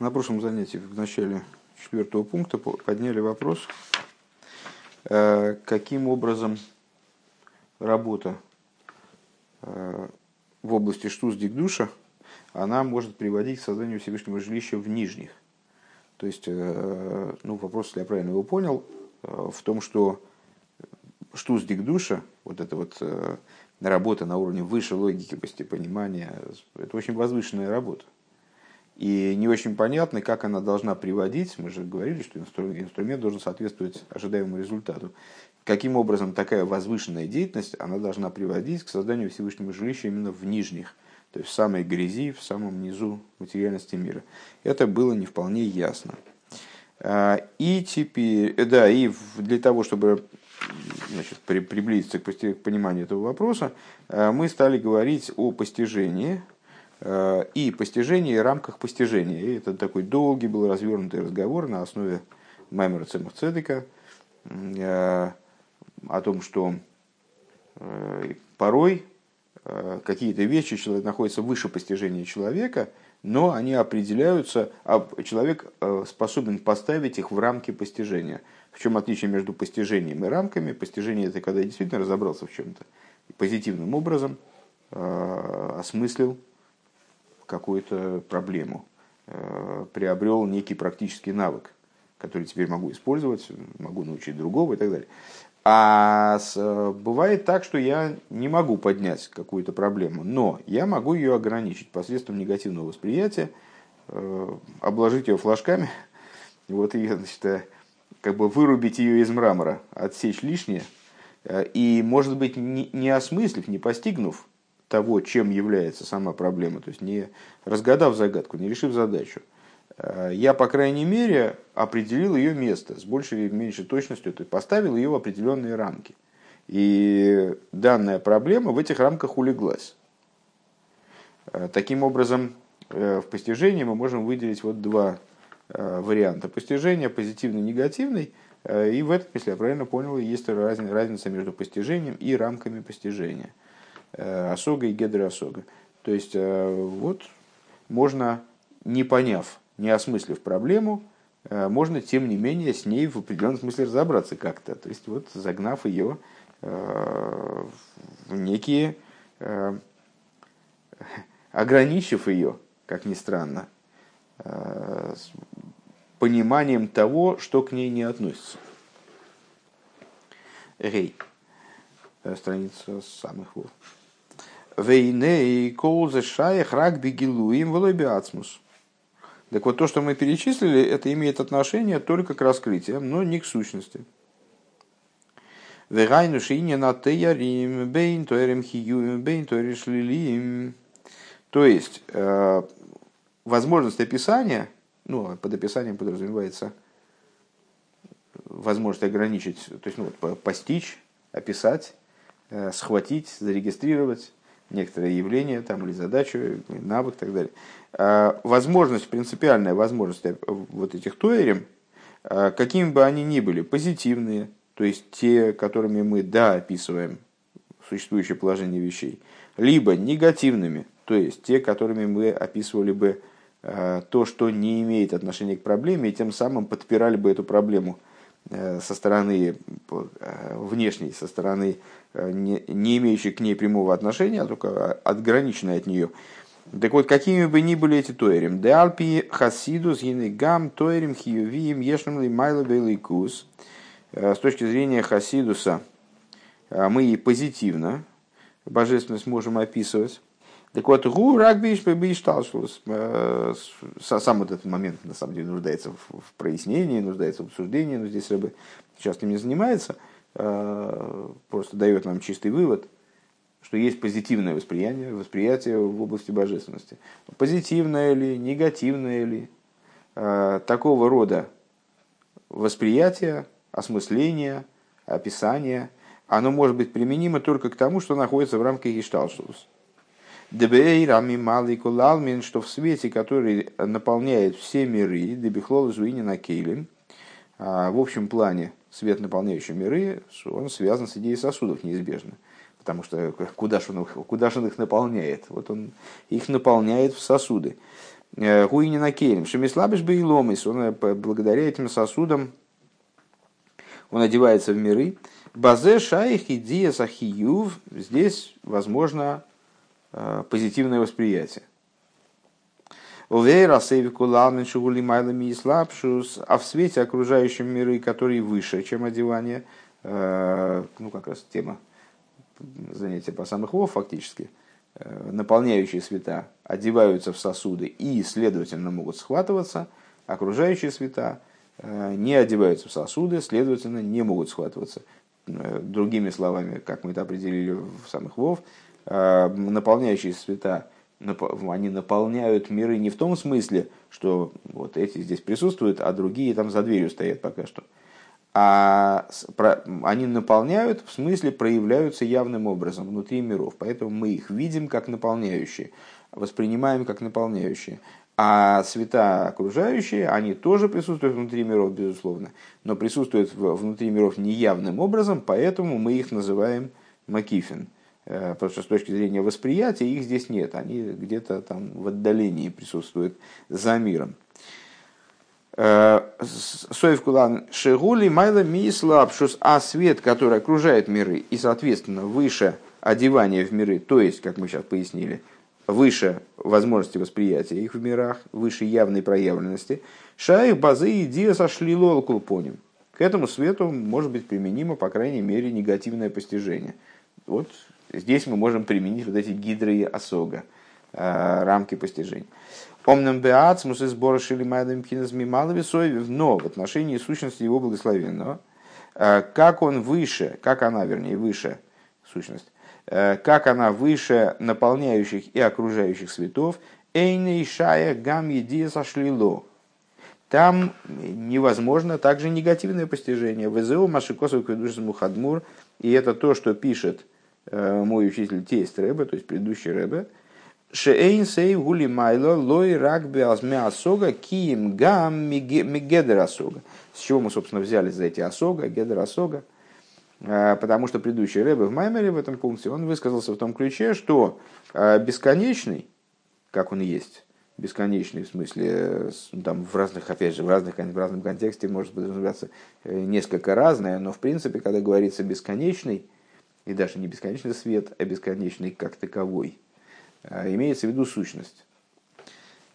На прошлом занятии, в начале четвертого пункта, подняли вопрос, э, каким образом работа э, в области штуздик-душа, она может приводить к созданию Всевышнего жилища в нижних. То есть, э, ну, вопрос, если я правильно его понял, в том, что штуздик-душа, вот эта вот работа на уровне выше логики, понимания, это очень возвышенная работа. И не очень понятно, как она должна приводить, мы же говорили, что инструмент должен соответствовать ожидаемому результату. Каким образом такая возвышенная деятельность, она должна приводить к созданию Всевышнего жилища именно в нижних, то есть в самой грязи, в самом низу материальности мира. Это было не вполне ясно. А, и теперь, э, да, и для того, чтобы значит, приблизиться к пониманию этого вопроса, э, мы стали говорить о постижении, и постижение, и рамках постижения. И это такой долгий был развернутый разговор на основе Маймера Цемах Цедека э, о том, что э, порой какие-то вещи находятся выше постижения человека, но они определяются, а человек способен поставить их в рамки постижения. В чем отличие между постижением и рамками? Постижение – это когда я действительно разобрался в чем-то позитивным образом, осмыслил какую-то проблему, э, приобрел некий практический навык, который теперь могу использовать, могу научить другого и так далее. А с, бывает так, что я не могу поднять какую-то проблему, но я могу ее ограничить посредством негативного восприятия, э, обложить ее флажками, вот и значит, э, как бы вырубить ее из мрамора, отсечь лишнее, и, может быть, не, не осмыслив, не постигнув того, чем является сама проблема, то есть не разгадав загадку, не решив задачу, э, я, по крайней мере, определил ее место с большей или меньшей точностью, то есть поставил ее в определенные рамки. И данная проблема в этих рамках улеглась. Э, таким образом, э, в постижении мы можем выделить вот два варианта постижения, позитивный и негативный. И в этом, если я правильно понял, есть разница между постижением и рамками постижения – осога и гидроосога. То есть э, вот можно, не поняв, не осмыслив проблему, э, можно, тем не менее, с ней в определенном смысле разобраться как-то. То есть вот загнав ее в некие, ограничив ее, как ни странно, пониманием того, что к ней не относится. Рей. Страница самых вот. Вейней колзе шаях рак бегилуим волобиацмус. Так вот, то, что мы перечислили, это имеет отношение только к раскрытиям, но не к сущности. Вегайну шиня на теярим, бейн тоэрим хиюим, бейн тоэришлилим. То есть, э, возможность описания, ну, под описанием подразумевается возможность ограничить, то есть, ну, вот, постичь, описать, э, схватить, зарегистрировать, некоторое явление там, или задачу, навык и так далее. А, возможность, принципиальная возможность э, вот этих тоерем, а, какими бы они ни были, позитивные, то есть те, которыми мы да описываем существующее положение вещей, либо негативными, то есть те, которыми мы описывали бы а, то, что не имеет отношения к проблеме, и тем самым подпирали бы эту проблему со стороны э, внешней, со стороны э, не, не имеющей к ней прямого отношения, а только отграниченной от нее. Так вот, какими бы ни были эти тоерим, деалпи хасидус гам тоерим хиювиим ешным ли майло кус. С точки зрения хасидуса мы и позитивно божественность можем описывать. Так вот, гу рагбиш бишталшус. Э, сам вот этот момент, на самом деле, нуждается в прояснении, нуждается в обсуждении, но здесь рыба сейчас не занимается. Э, просто дает нам чистый вывод, что есть позитивное восприятие, восприятие в области божественности. Позитивное ли, негативное ли, э, такого рода восприятие, осмысление, описание, оно может быть применимо только к тому, что находится в рамках Гешталшус. Дебейрами малый кулалмин, что в свете, который наполняет все миры, дебихлол зуини на кейлем, а, в общем плане свет, наполняющий миры, он связан с идеей сосудов неизбежно. Потому что куда же он, куда же он их наполняет? Вот он их наполняет в сосуды. Гуинина Кейлем. Шемислабиш Бейломис, он благодаря этим сосудам он одевается в миры. Базе шайх и диас ахиюв. Здесь возможно позитивное восприятие. Увейра сейвику ламин шугули майлами и слабшус, а в свете окружающем миры, который выше, чем одевание, ну как раз тема занятия по самых вов фактически, наполняющие света одеваются в сосуды и, следовательно, могут схватываться, окружающие света не одеваются в сосуды, следовательно, не могут схватываться. Другими словами, как мы это определили в самых вов, наполняющие света они наполняют миры не в том смысле, что вот эти здесь присутствуют, а другие там за дверью стоят пока что. А они наполняют, в смысле проявляются явным образом внутри миров. Поэтому мы их видим как наполняющие, воспринимаем как наполняющие. А света окружающие, они тоже присутствуют внутри миров, безусловно, но присутствуют внутри миров неявным образом, поэтому мы их называем макифин – Э, потому что с точки зрения восприятия их здесь нет, они где-то там в отдалении присутствуют за миром. Э, Соев Кулан Шегули Майла Мислапшус, а свет, который окружает миры и, соответственно, выше одевания в миры, то есть, как мы сейчас пояснили, выше возможности восприятия их в мирах, выше явной проявленности, шаих базы и сошли лолкул поним. К этому свету может быть применимо, по крайней мере, негативное постижение. Вот Здесь мы можем применить вот эти гидры и осога, э, рамки постижения. Омнам беац мусы сбора шили майдам киназми маловесоев, но в отношении сущности его благословенного, э, как он выше, как она, вернее, выше, сущность, э, как она выше наполняющих и окружающих светов, эйней шая гам едия сошлило. Там невозможно также негативное постижение. ВЗО Машикосов Кведушин Мухадмур, и это то, что пишет мой учитель тесть Рэбе, то есть предыдущий Рэбе, Шеэйн сей гули майло лой рак беазме осога киим гам мигедер осога. С чего мы, собственно, взялись за эти осога, гедер осога? Э, потому что предыдущий Рэбе в Маймере в этом пункте, он высказался в том ключе, что э, бесконечный, как он есть, бесконечный в смысле, там в разных, опять же, в, разных, в разном контексте может подразумеваться несколько разное, но в принципе, когда говорится бесконечный, и даже не бесконечный свет, а бесконечный как таковой, а, имеется в виду сущность.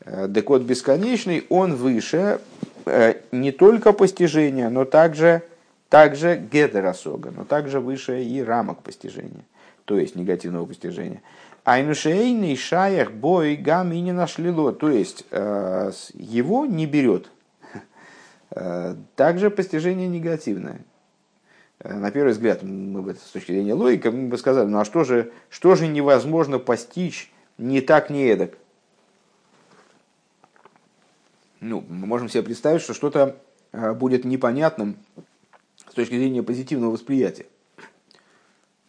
А, так вот, бесконечный, он выше э, не только постижения, но также, также гетеросога, но также выше и рамок постижения, то есть негативного постижения. Айнушейный шаях бой гам и не нашлило, то есть э, его не берет. Э, также постижение негативное. Э, на первый взгляд, мы бы, с точки зрения логики, мы бы сказали, ну а что же, что же невозможно постичь не так, не эдак? Ну, мы можем себе представить, что что-то э, будет непонятным с точки зрения позитивного восприятия.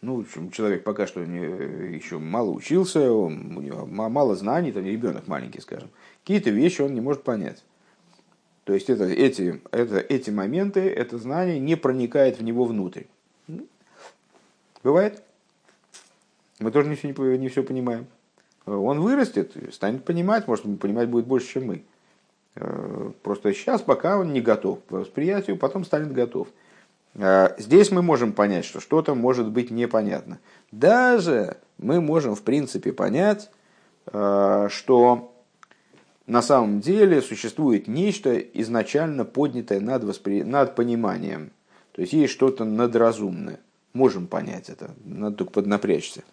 Ну, человек пока что не, еще мало учился, он, у него мало знаний, там ребенок маленький, скажем. Какие-то вещи он не может понять. То есть это, эти, это, эти моменты, это знание не проникает в него внутрь. Бывает? Мы тоже не все, не, не все понимаем. Он вырастет, станет понимать, может понимать будет больше, чем мы. Э, просто сейчас пока он не готов к восприятию, потом станет готов. Э, здесь мы можем понять, что что-то может быть непонятно. Даже мы можем, в принципе, понять, э, что на самом деле существует нечто изначально поднятое над, воспри... над пониманием. То есть есть что-то надразумное. Можем понять это, надо только поднапрячься.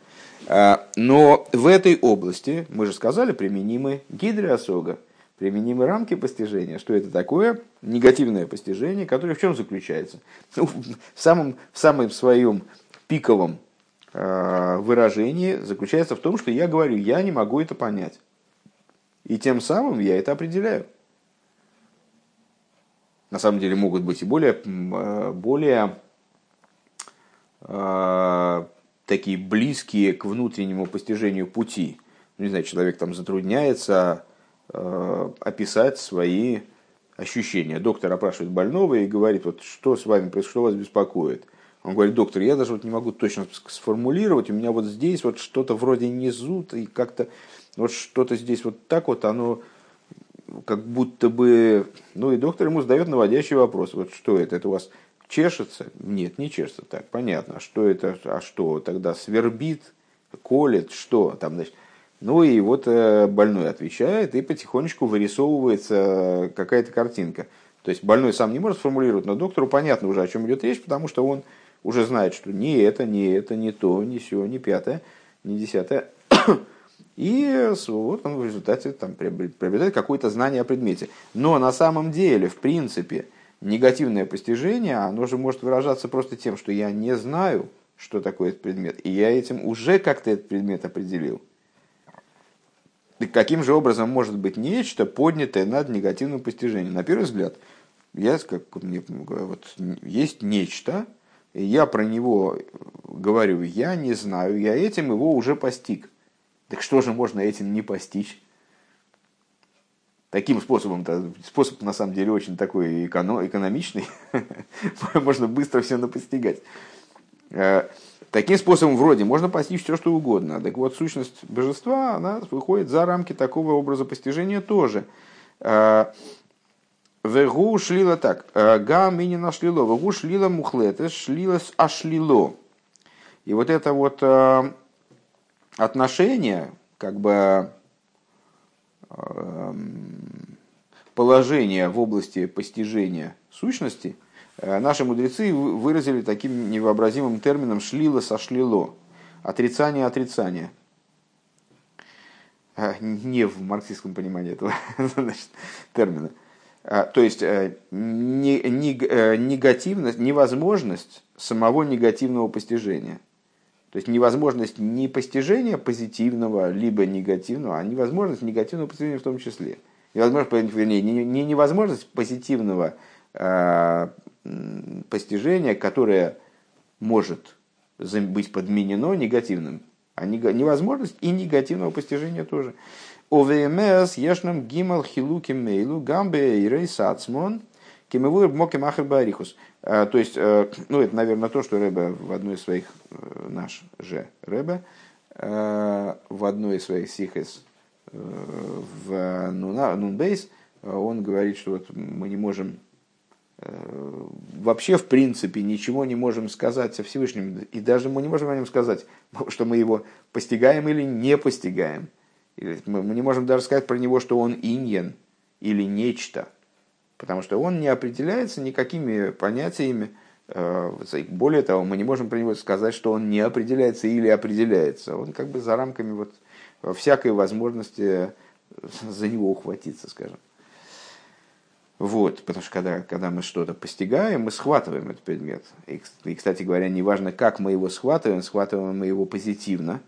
А, но в этой области, мы же сказали, применимы гидриосога, применимы рамки постижения. Что это такое? Негативное постижение, которое в чем заключается? Ну, в самом, в самом своем пиковом а, выражении заключается в том, что я говорю, я не могу это понять. И тем самым я это определяю. На самом деле могут быть и более, э, более э, такие близкие к внутреннему постижению пути. Ну, не знаю, человек там затрудняется э, описать свои ощущения. Доктор опрашивает больного и говорит, вот что с вами происходит, что вас беспокоит. Он говорит, доктор, я даже вот не могу точно сформулировать, у меня вот здесь вот что-то вроде не зуд, и как-то вот что-то здесь вот так вот, оно как будто бы, ну и доктор ему задает наводящий вопрос, вот что это, это у вас чешется? Нет, не чешется, так, понятно, а что это, а что? Тогда свербит, колет, что? Там, значит, ну и вот э, больной отвечает, и потихонечку вырисовывается какая-то картинка. То есть больной сам не может сформулировать, но доктору понятно уже, о чем идет речь, потому что он уже знает, что не это, не это, не то, не все, не пятое, не десятое. И вот он в результате там, приобретает какое-то знание о предмете. Но на самом деле, в принципе, негативное постижение, оно же может выражаться просто тем, что я не знаю, что такое этот предмет, и я этим уже как-то этот предмет определил. И каким же образом может быть нечто, поднятое над негативным постижением? На первый взгляд, я, как мне, вот, есть нечто, и я про него говорю, я не знаю, я этим его уже постиг. Так что же можно этим не постичь? Таким способом, -то, способ на самом деле очень такой эконом, экономичный, можно быстро все напостигать. Э, таким способом вроде можно постичь все, что угодно. Так вот, сущность божества, она выходит за рамки такого образа постижения тоже. Э, Вегу шлила так. «Э, Га мини нашлило. Вегу шлила мухлета, шлила ашлило. И вот это вот отношение, как бы эм, положение в области постижения сущности, э, наши мудрецы выразили таким невообразимым термином «шлило сошлило» – отрицание отрицания. Э, не в марксистском понимании этого значит, термина. Э, то есть негативность, невозможность самого негативного постижения – то есть невозможность не постижения позитивного, либо негативного, а невозможность негативного постижения в том числе. Невозможность, вернее, не, не невозможность позитивного э, постижения, которое может быть подменено негативным. А невозможность и негативного постижения тоже. ОВМС ешнам гимал хилуки мейлу гамбе и рейсацмон кемевур моки махер барихус. А, то есть, э, ну, это, наверное, то, что Рэбе в одной из своих, э, наш же Рэбе, э, в одной из своих сихес в Нунбейс, он говорит, что вот мы не можем вообще, в принципе, ничего не можем сказать о Всевышнем. И даже мы не можем о нем сказать, что мы его постигаем или не постигаем. Мы не можем даже сказать про него, что он иньен или нечто. Потому что он не определяется никакими понятиями. Э, более того, мы не можем про него сказать, что он не определяется или определяется. Он как бы за рамками вот всякой возможности за него ухватиться, скажем. Вот, потому что когда, когда мы что-то постигаем, мы схватываем этот предмет. И, кстати говоря, неважно, как мы его схватываем, схватываем мы его позитивно,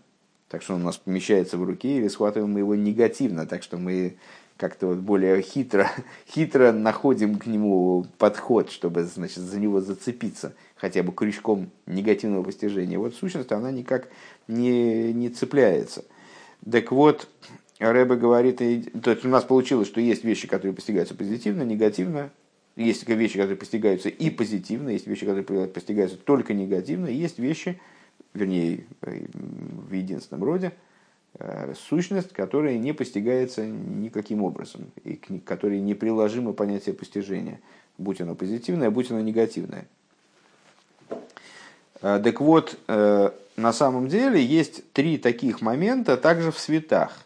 так что он у нас помещается в руке, или схватываем мы его негативно, так что мы как-то вот более хитро, хитро находим к нему подход, чтобы значит, за него зацепиться хотя бы крючком негативного постижения. Вот сущность, она никак не, не цепляется. Так вот, Рэбе говорит, то есть у нас получилось, что есть вещи, которые постигаются позитивно, негативно, есть вещи, которые постигаются и позитивно, есть вещи, которые постигаются только негативно, есть вещи, вернее, в единственном роде, сущность, которая не постигается никаким образом, и к которой неприложимо понятие постижения, будь оно позитивное, будь оно негативное. Э, так вот, э, на самом деле есть три таких момента также в светах,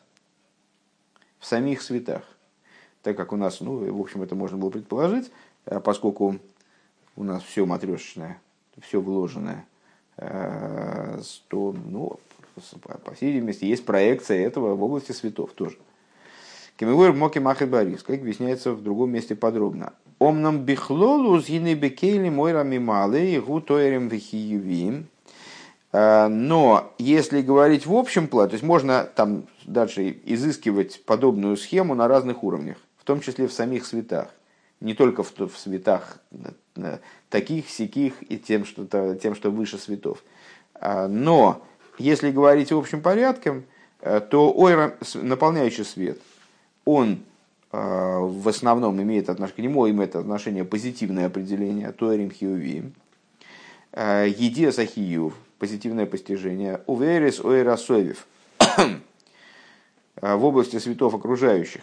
в самих светах. Так как у нас, ну, в общем, это можно было предположить, поскольку у нас все матрешечное, все вложенное, то, ну, по всей видимости, есть проекция этого в области светов тоже. Кемивуэр Моки Махи Борис, как объясняется в другом месте подробно. Омнам бихлолу згины бекейли мойрами малые гу тойрем вихиевим. А, но если говорить в общем плане, то есть можно там дальше изыскивать подобную схему на разных уровнях, в том числе в самих светах. Не только в, в светах таких, сяких и тем, что, тем, что выше светов. А, но если говорить общим порядком, э, то ойра, наполняющий свет, он э, в основном имеет отношение, к нему имеет отношение позитивное определение, тоэрим хиувим, э, едия сахиюв, позитивное постижение, уверис ойрасовив, в области светов окружающих,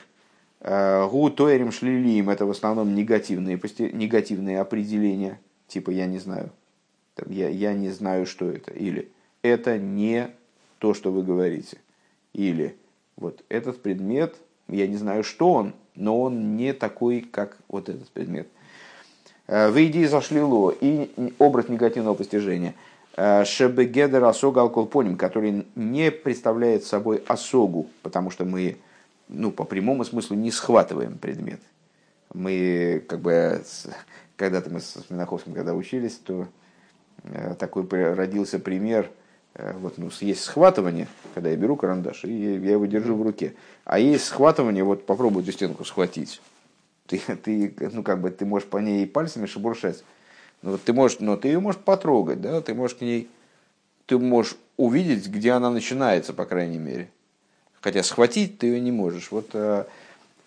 Гу тоерим шлилием это в основном негативные, негативные определения, типа я не знаю, я, я не знаю, что это, или это не то, что вы говорите, или вот этот предмет, я не знаю, что он, но он не такой, как вот этот предмет. Выйди из шлило и образ негативного постижения. Шебегедер осога алколпоним, который не представляет собой осогу, потому что мы ну, по прямому смыслу не схватываем предмет. Мы, как бы, когда-то мы с Минаховским, когда учились, то э, такой родился пример, э, вот, ну, есть схватывание, когда я беру карандаш, и я его держу в руке. А есть схватывание, вот попробуй эту стенку схватить. Ты, ты, ну, как бы, ты можешь по ней пальцами шебуршать. Ну, вот ты можешь, но ты ее можешь потрогать, да, ты можешь к ней, ты можешь увидеть, где она начинается, по крайней мере. Хотя схватить ты ее не можешь. Вот, э,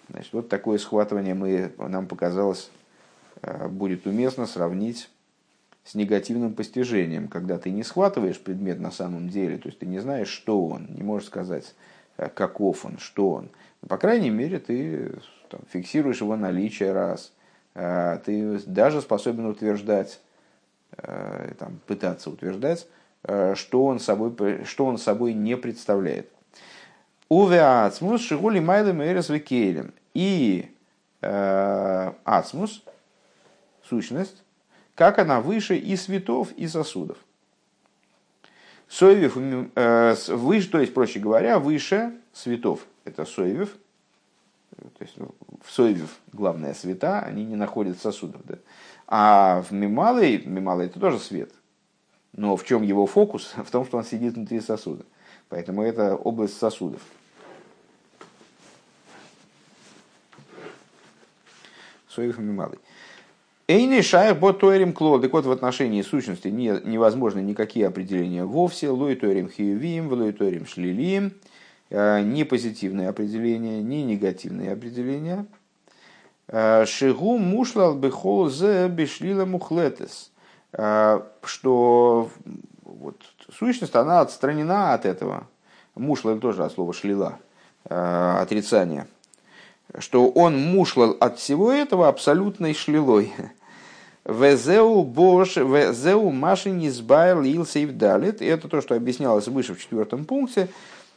значит, вот такое схватывание мы, нам показалось э, будет уместно сравнить с негативным постижением, когда ты не схватываешь предмет на самом деле, то есть ты не знаешь, что он, не можешь сказать, э, каков он, что он. Но, по крайней мере, ты там, фиксируешь его наличие раз. Ты даже способен утверждать, там, пытаться утверждать, что он, собой, что он собой не представляет. Уве ацмус шигули майлем эрес викейлем. И э, ацмус, сущность, как она выше и светов, и сосудов. Соевев, э, выше, то есть, проще говоря, выше светов. Это соевев. То есть, ну, в соевев главная света, они не находят сосудов. Да? А в мималой, мималой это тоже свет. Но в чем его фокус? В том, что он сидит внутри сосуда. Поэтому это область сосудов. Соев малый. Эйни шайх бот туэрим кло. Так вот, в отношении сущности не, невозможны никакие определения вовсе. Лой туэрим хиювим, лой туэрим шлилием. Э, ни позитивные определения, ни негативные определения. Э, Шигу мушлал бехол зе бешлила мухлетес. Э, что вот, сущность, она отстранена от этого. Мушла это тоже от слова шлила, отрицание что он мушлал от всего этого абсолютной шлилой. Везеу бош, везеу маши низбайр лил сейвдалит. Это то, что объяснялось выше в четвертом пункте.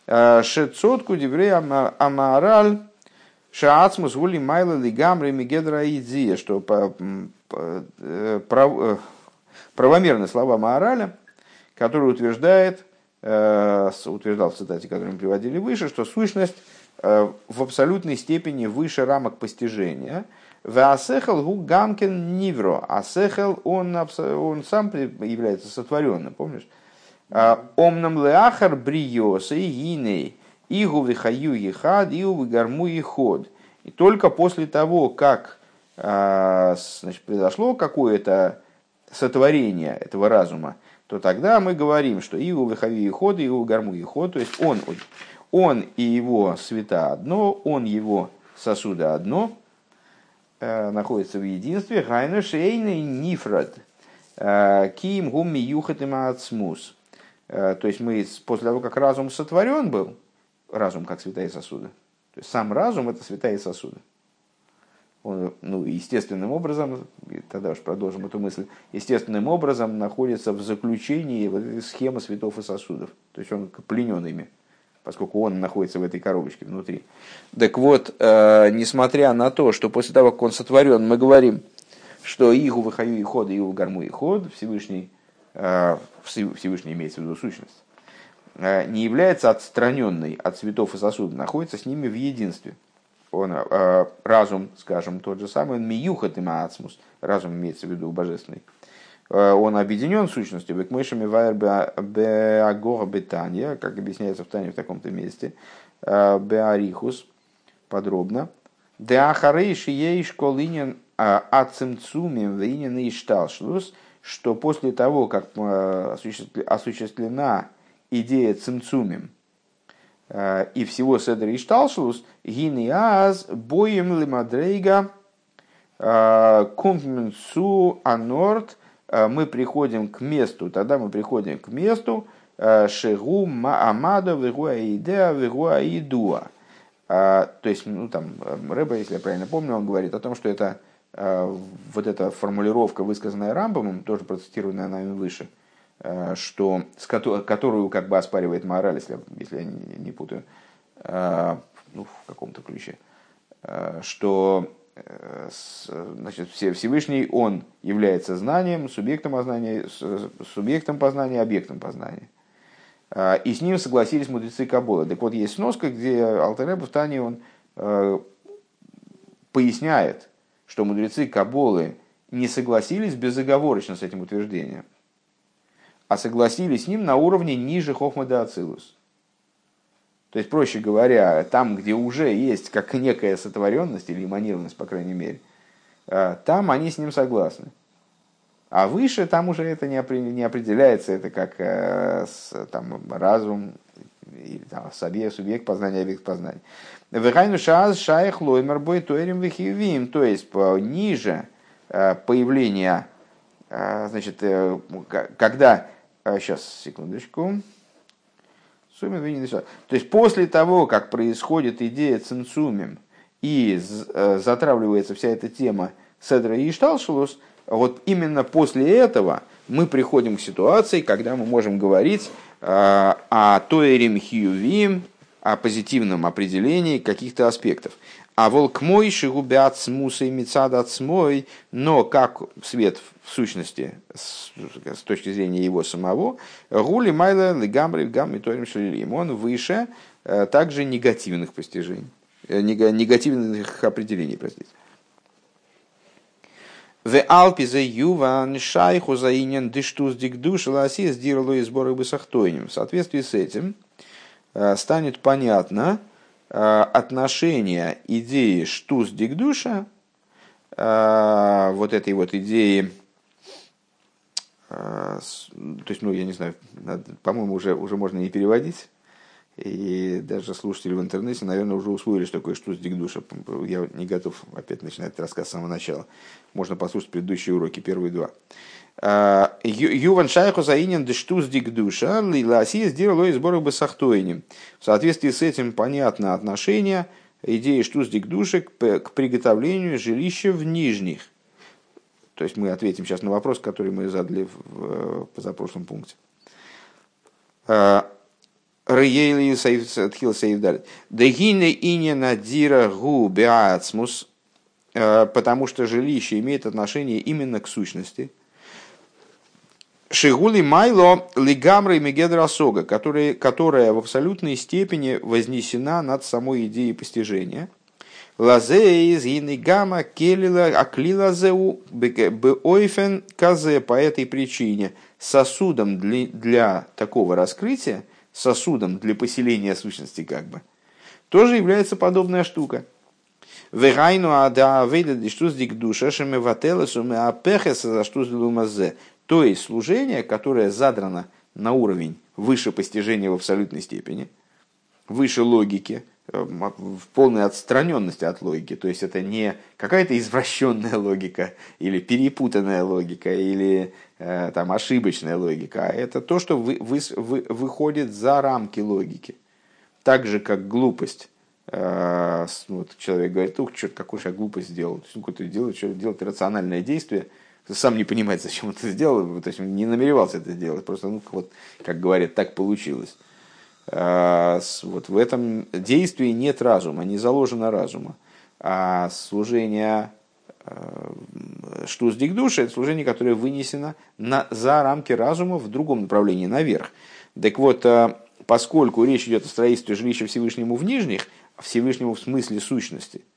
«Э, шецотку диврей амараль шаацмус гули майла лигамри мигедра идзия. Что по, по, э, прав, э, слова Маораля, который утверждает, утверждал в цитате, которую мы приводили выше, что сущность в абсолютной степени выше рамок постижения. Веасехал гу гамкин нивро. Асехал, он, он сам является сотворенным, помнишь? «А, Омнам леахар бриоса и гиней. Игу вихаю ехад, игу гарму еход. И только после того, как а, значит, произошло какое-то сотворение этого разума, то тогда мы говорим, что игу вихаю еход, игу гарму еход, то есть он он и его света одно, он его сосуды одно, э, находятся в единстве. Гайна шейный нифрат. Э, ким гумми юхат ацмус. Э, то есть мы после того, как разум сотворен был, разум как святая сосуды, то есть сам разум это святая сосуды. Он, ну, естественным образом, тогда уж продолжим эту мысль, естественным образом находится в заключении вот этой схемы светов и сосудов. То есть он пленен ими поскольку он находится в этой коробочке внутри. Так вот, э, несмотря на то, что после того, как он сотворен, мы говорим, что Игу выхаю и ход, Игу гарму и ход, Всевышний, э, Всевышний имеется в виду сущность, э, не является отстраненной от цветов и сосудов, находится с ними в единстве. Он, э, разум, скажем, тот же самый, он миюхат и маацмус, разум имеется в виду божественный, он объединен сущностью, бекмышами вайр беагора бетания, как объясняется в Тане в таком-то месте, э, беарихус, подробно. Деахарейши ей школинен э, ацимцумим винен и шталшлус, что после того, как осуществлена идея цимцумим и всего седра и шталшлус, гиниаз боем лимадрейга кумпменцу анорт – Э, мы приходим к месту, тогда мы приходим к месту э, Шегу Амада Вегуа Идеа Вегуа Идуа. То есть, ну, там, Рэба, если я правильно помню, он говорит о том, что это вот эта формулировка, высказанная Рамбомом, тоже процитированная нами выше, что, которую как бы оспаривает мораль, если, если я не, не путаю, ну, в каком-то ключе, что значит, Всевышний, он является знанием, субъектом познания, субъектом познания, объектом познания. А, и с ним согласились мудрецы Кабола. Так вот, есть сноска, где Алтереба в Тане он э, поясняет, что мудрецы Каболы не согласились безоговорочно с этим утверждением, а согласились с ним на уровне ниже Хохмада Ацилус. То есть, проще говоря, там, где уже есть как некая сотворенность или эманированность, по крайней мере, э, там они с ним согласны. А выше там уже это не определяется, это как э, там, разум, или там, субъект, субъект познания, объект познания. Вехайну шаз шайх лоймер бой тоерим вихивим, то есть ниже э, появления, значит, когда, сейчас, секундочку, то есть после того, как происходит идея цинцумим и э, затравливается вся эта тема Седра и Ишталшелус, вот именно после этого мы приходим к ситуации, когда мы можем говорить э, о Тоэрим Хиювим, о позитивном определении каких-то аспектов. А волк мой шигубят смуса и мецад смой, но как свет в сущности, с, с точки зрения его самого, гули майла лигамбри гамми торим шалилим, он выше э, также негативных постижений, э, негативных определений, простите. В Алпи за Юван Шайху за Инен Диштус Дикдуш Ласи сдирло и сборы бы В соответствии с этим э, станет понятно, отношение идеи штус дикдуша, э, вот этой вот идеи, э, то есть, ну, я не знаю, по-моему, уже, уже можно и переводить, и даже слушатели в интернете, наверное, уже усвоили, что такое штус дикдуша. Я не готов опять начинать рассказ с самого начала. Можно послушать предыдущие уроки, первые два. Юван шайху заинен дештус дикдуша, лиласи сделал из сборах бы сахтойни. В соответствии с этим понятно отношение идеи штус дикдуши к приготовлению жилища в нижних. То есть мы ответим сейчас на вопрос, который мы задали в позапрошлом пункте. Рейли Тхил Сейвдалит. Дегине ине надира гу беацмус, потому что жилище имеет отношение именно к сущности – Шигули Майло Лигамра и Мегедра Сога, которая, которая в абсолютной степени вознесена над самой идеей постижения. Лазеиз гама келила аклилазеу беойфен казе по этой причине сосудом для, для такого раскрытия, сосудом для поселения сущности как бы, тоже является подобная штука. Вегайну ада авейда что с дикдуша шеме вателесу ме апехеса за с то есть служение, которое задрано на уровень выше постижения в абсолютной степени, выше логики, э, в полной отстраненности от логики. То есть это не какая-то извращенная логика или перепутанная логика или э, там, ошибочная логика, а это то, что вы, вы, вы, выходит за рамки логики. Так же, как глупость. Э, вот человек говорит, ух, черт, какую же я глупость сделал. Ну, делать, что делать рациональное действие – сам не понимает, зачем это сделал, то есть он не намеревался это сделать, просто, ну, вот, как говорят, так получилось. А, вот в этом действии нет разума, не заложено разума. А служение а, что с дикдушей, это служение, которое вынесено на, за рамки разума в другом направлении, наверх. Так вот, а, поскольку речь идет о строительстве жилища Всевышнему в нижних, Всевышнему в смысле сущности –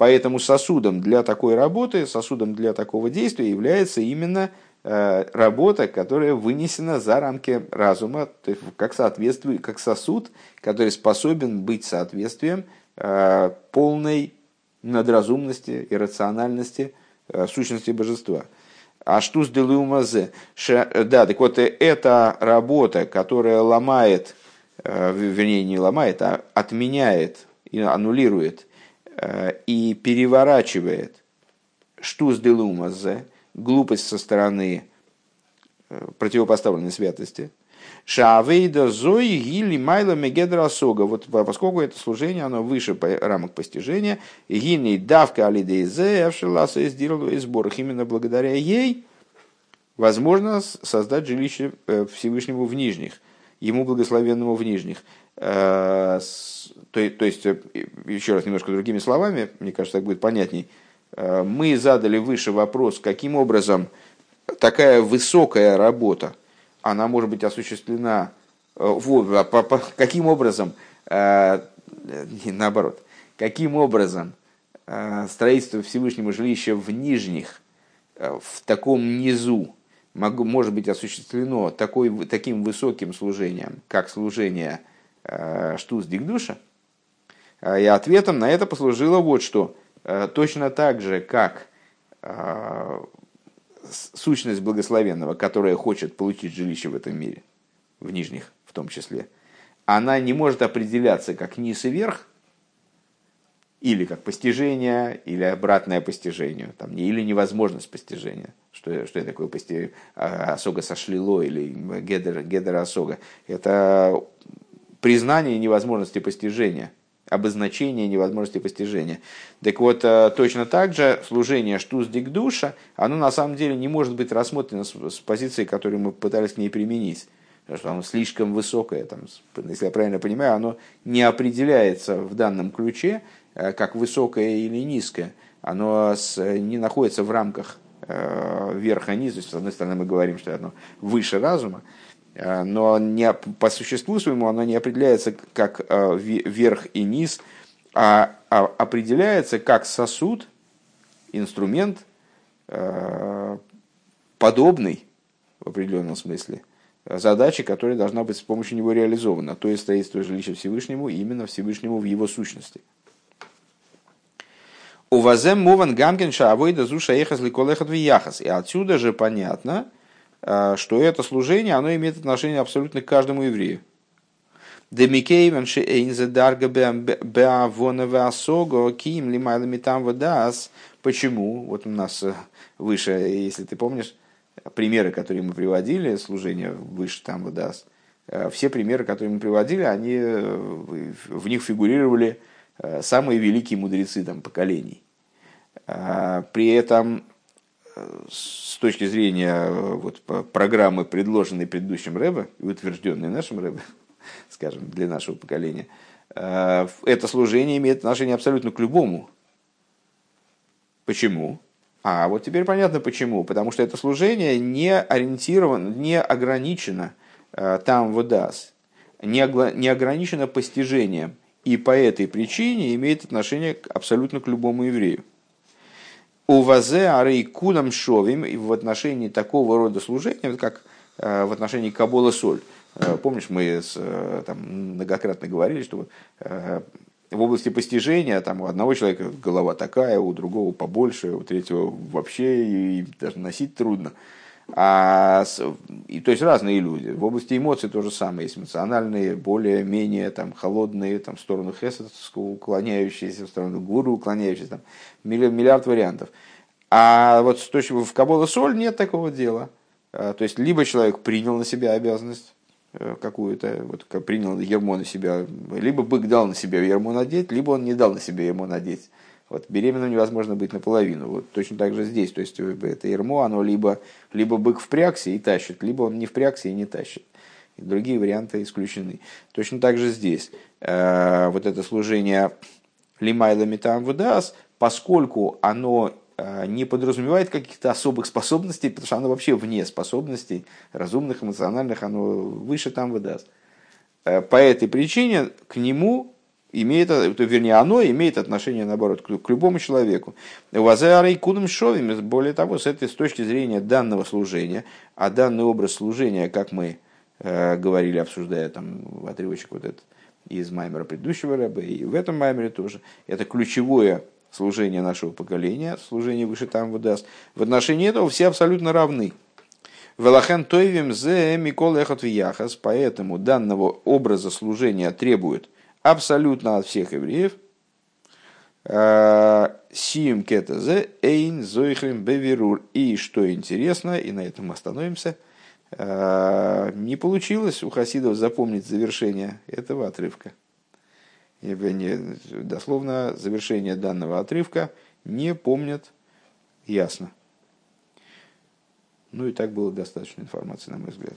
Поэтому сосудом для такой работы, сосудом для такого действия является именно э, работа, которая вынесена за рамки разума, то есть как, соответствие, как сосуд, который способен быть соответствием э, полной надразумности и рациональности э, сущности божества. А что с делумазе? Да, так вот, эта работа, которая ломает, вернее, не ломает, а отменяет и аннулирует и переворачивает штуз делумазе, глупость со стороны э, противопоставленной святости, Шавейда зои гили майла мегедра сога. Вот поскольку это служение, оно выше рамок постижения. Гини давка алидейзе, авшеласа из из сборах. Именно благодаря ей возможно создать жилище э, Всевышнему в нижних, ему благословенному в нижних. Э, то, то есть, э, еще раз немножко другими словами, мне кажется, так будет понятней. Мы задали выше вопрос, каким образом такая высокая работа, она может быть осуществлена, а каким образом, наоборот, каким образом строительство Всевышнего жилища в нижних, в таком низу, может быть осуществлено такой, таким высоким служением, как служение э, Штус Дигдуша, э, и ответом на это послужило вот что. Э, точно так же, как э, сущность благословенного, которая хочет получить жилище в этом мире, в нижних в том числе, она не может определяться как низ и верх, или как постижение, или обратное постижение, там, или невозможность постижения. Что, что такое пости... А, осога сошлило или гедер, гедер осога? Это признание невозможности постижения, обозначение невозможности постижения. Так вот, э, точно так же служение штуз душа, оно на самом деле не может быть рассмотрено с позиции, которую мы пытались к ней применить. Потому что оно слишком высокое, там, если я правильно понимаю, оно не определяется в данном ключе, Э, как высокое или низкое, оно не находится в рамках э, верха-низа. С одной стороны, мы говорим, что оно выше разума, но не, по существу своему оно не определяется как верх и низ, а, а определяется как сосуд, инструмент, подобный в определенном смысле задачи, которая должна быть с помощью него реализована, то есть строительство жилища Всевышнему именно Всевышнему в его сущности. Увазем мован гамкен шаавойда зуша ехас ликолехат яхас. И отсюда же понятно, э, что это служение, оно имеет отношение абсолютно к каждому еврею. Почему? Вот у нас э, выше, если ты помнишь, примеры, которые мы приводили, служение выше там водас, э, все примеры, которые мы приводили, они в них фигурировали Э, самые великие мудрецы там, поколений. При этом э, с точки зрения э, вот, программы, предложенной предыдущим Рэбе и утвержденной нашим Рэбе, скажем, для нашего поколения, это служение имеет отношение абсолютно к любому. Почему? А вот теперь понятно почему. Потому что это служение не ориентировано, не ограничено там водас, не ограничено постижением и по этой причине имеет отношение абсолютно к любому еврею. У вазе арей кудам шовим в отношении такого рода служения, как э, в отношении Кабола Соль. Э, помнишь, мы с, э, там, многократно говорили, что в области постижения там, у одного человека голова такая, у другого побольше, у третьего вообще и даже носить трудно. А, и, то есть разные люди. В области эмоций то же самое. Есть эмоциональные, более-менее там, холодные, там, в сторону Хеса уклоняющиеся, в сторону Гуру уклоняющиеся. Там, миллиард, вариантов. А вот то есть, в Кабола Соль нет такого дела. А, то есть, либо человек принял на себя обязанность э, какую-то, вот принял ермо на себя, либо бык дал на себя ермо надеть, либо он не дал на себя ермо надеть. Вот беременным невозможно быть наполовину. Вот точно так же здесь. То есть э, это ермо, оно либо, либо бык впрягся и тащит, либо он не впрягся и не тащит. И другие варианты исключены. Точно так же здесь. Э, вот это служение лимайла метам вудас, поскольку оно э, не подразумевает каких-то особых способностей, потому что оно вообще вне способностей разумных, эмоциональных, оно выше там выдаст. По этой причине к нему имеет, вернее, оно имеет отношение, наоборот, к, к любому человеку. Вазарей кудом шовим, более того, с этой с точки зрения данного служения, а данный образ служения, как мы э, говорили, обсуждая там отрывочек вот этот из Маймера предыдущего рэба, и в этом Маймере тоже, это ключевое служение нашего поколения, служение выше там выдаст. В отношении этого все абсолютно равны. Велахен тойвим зе микол эхот поэтому данного образа служения требует – абсолютно от всех евреев. Э, Сием кетазе эйн зойхрим беверур. И что интересно, и на этом остановимся, Не получилось у хасидов запомнить завершение этого отрывка. Дословно завершение данного отрывка не помнят ясно. Ну и так было достаточно информации, на мой взгляд.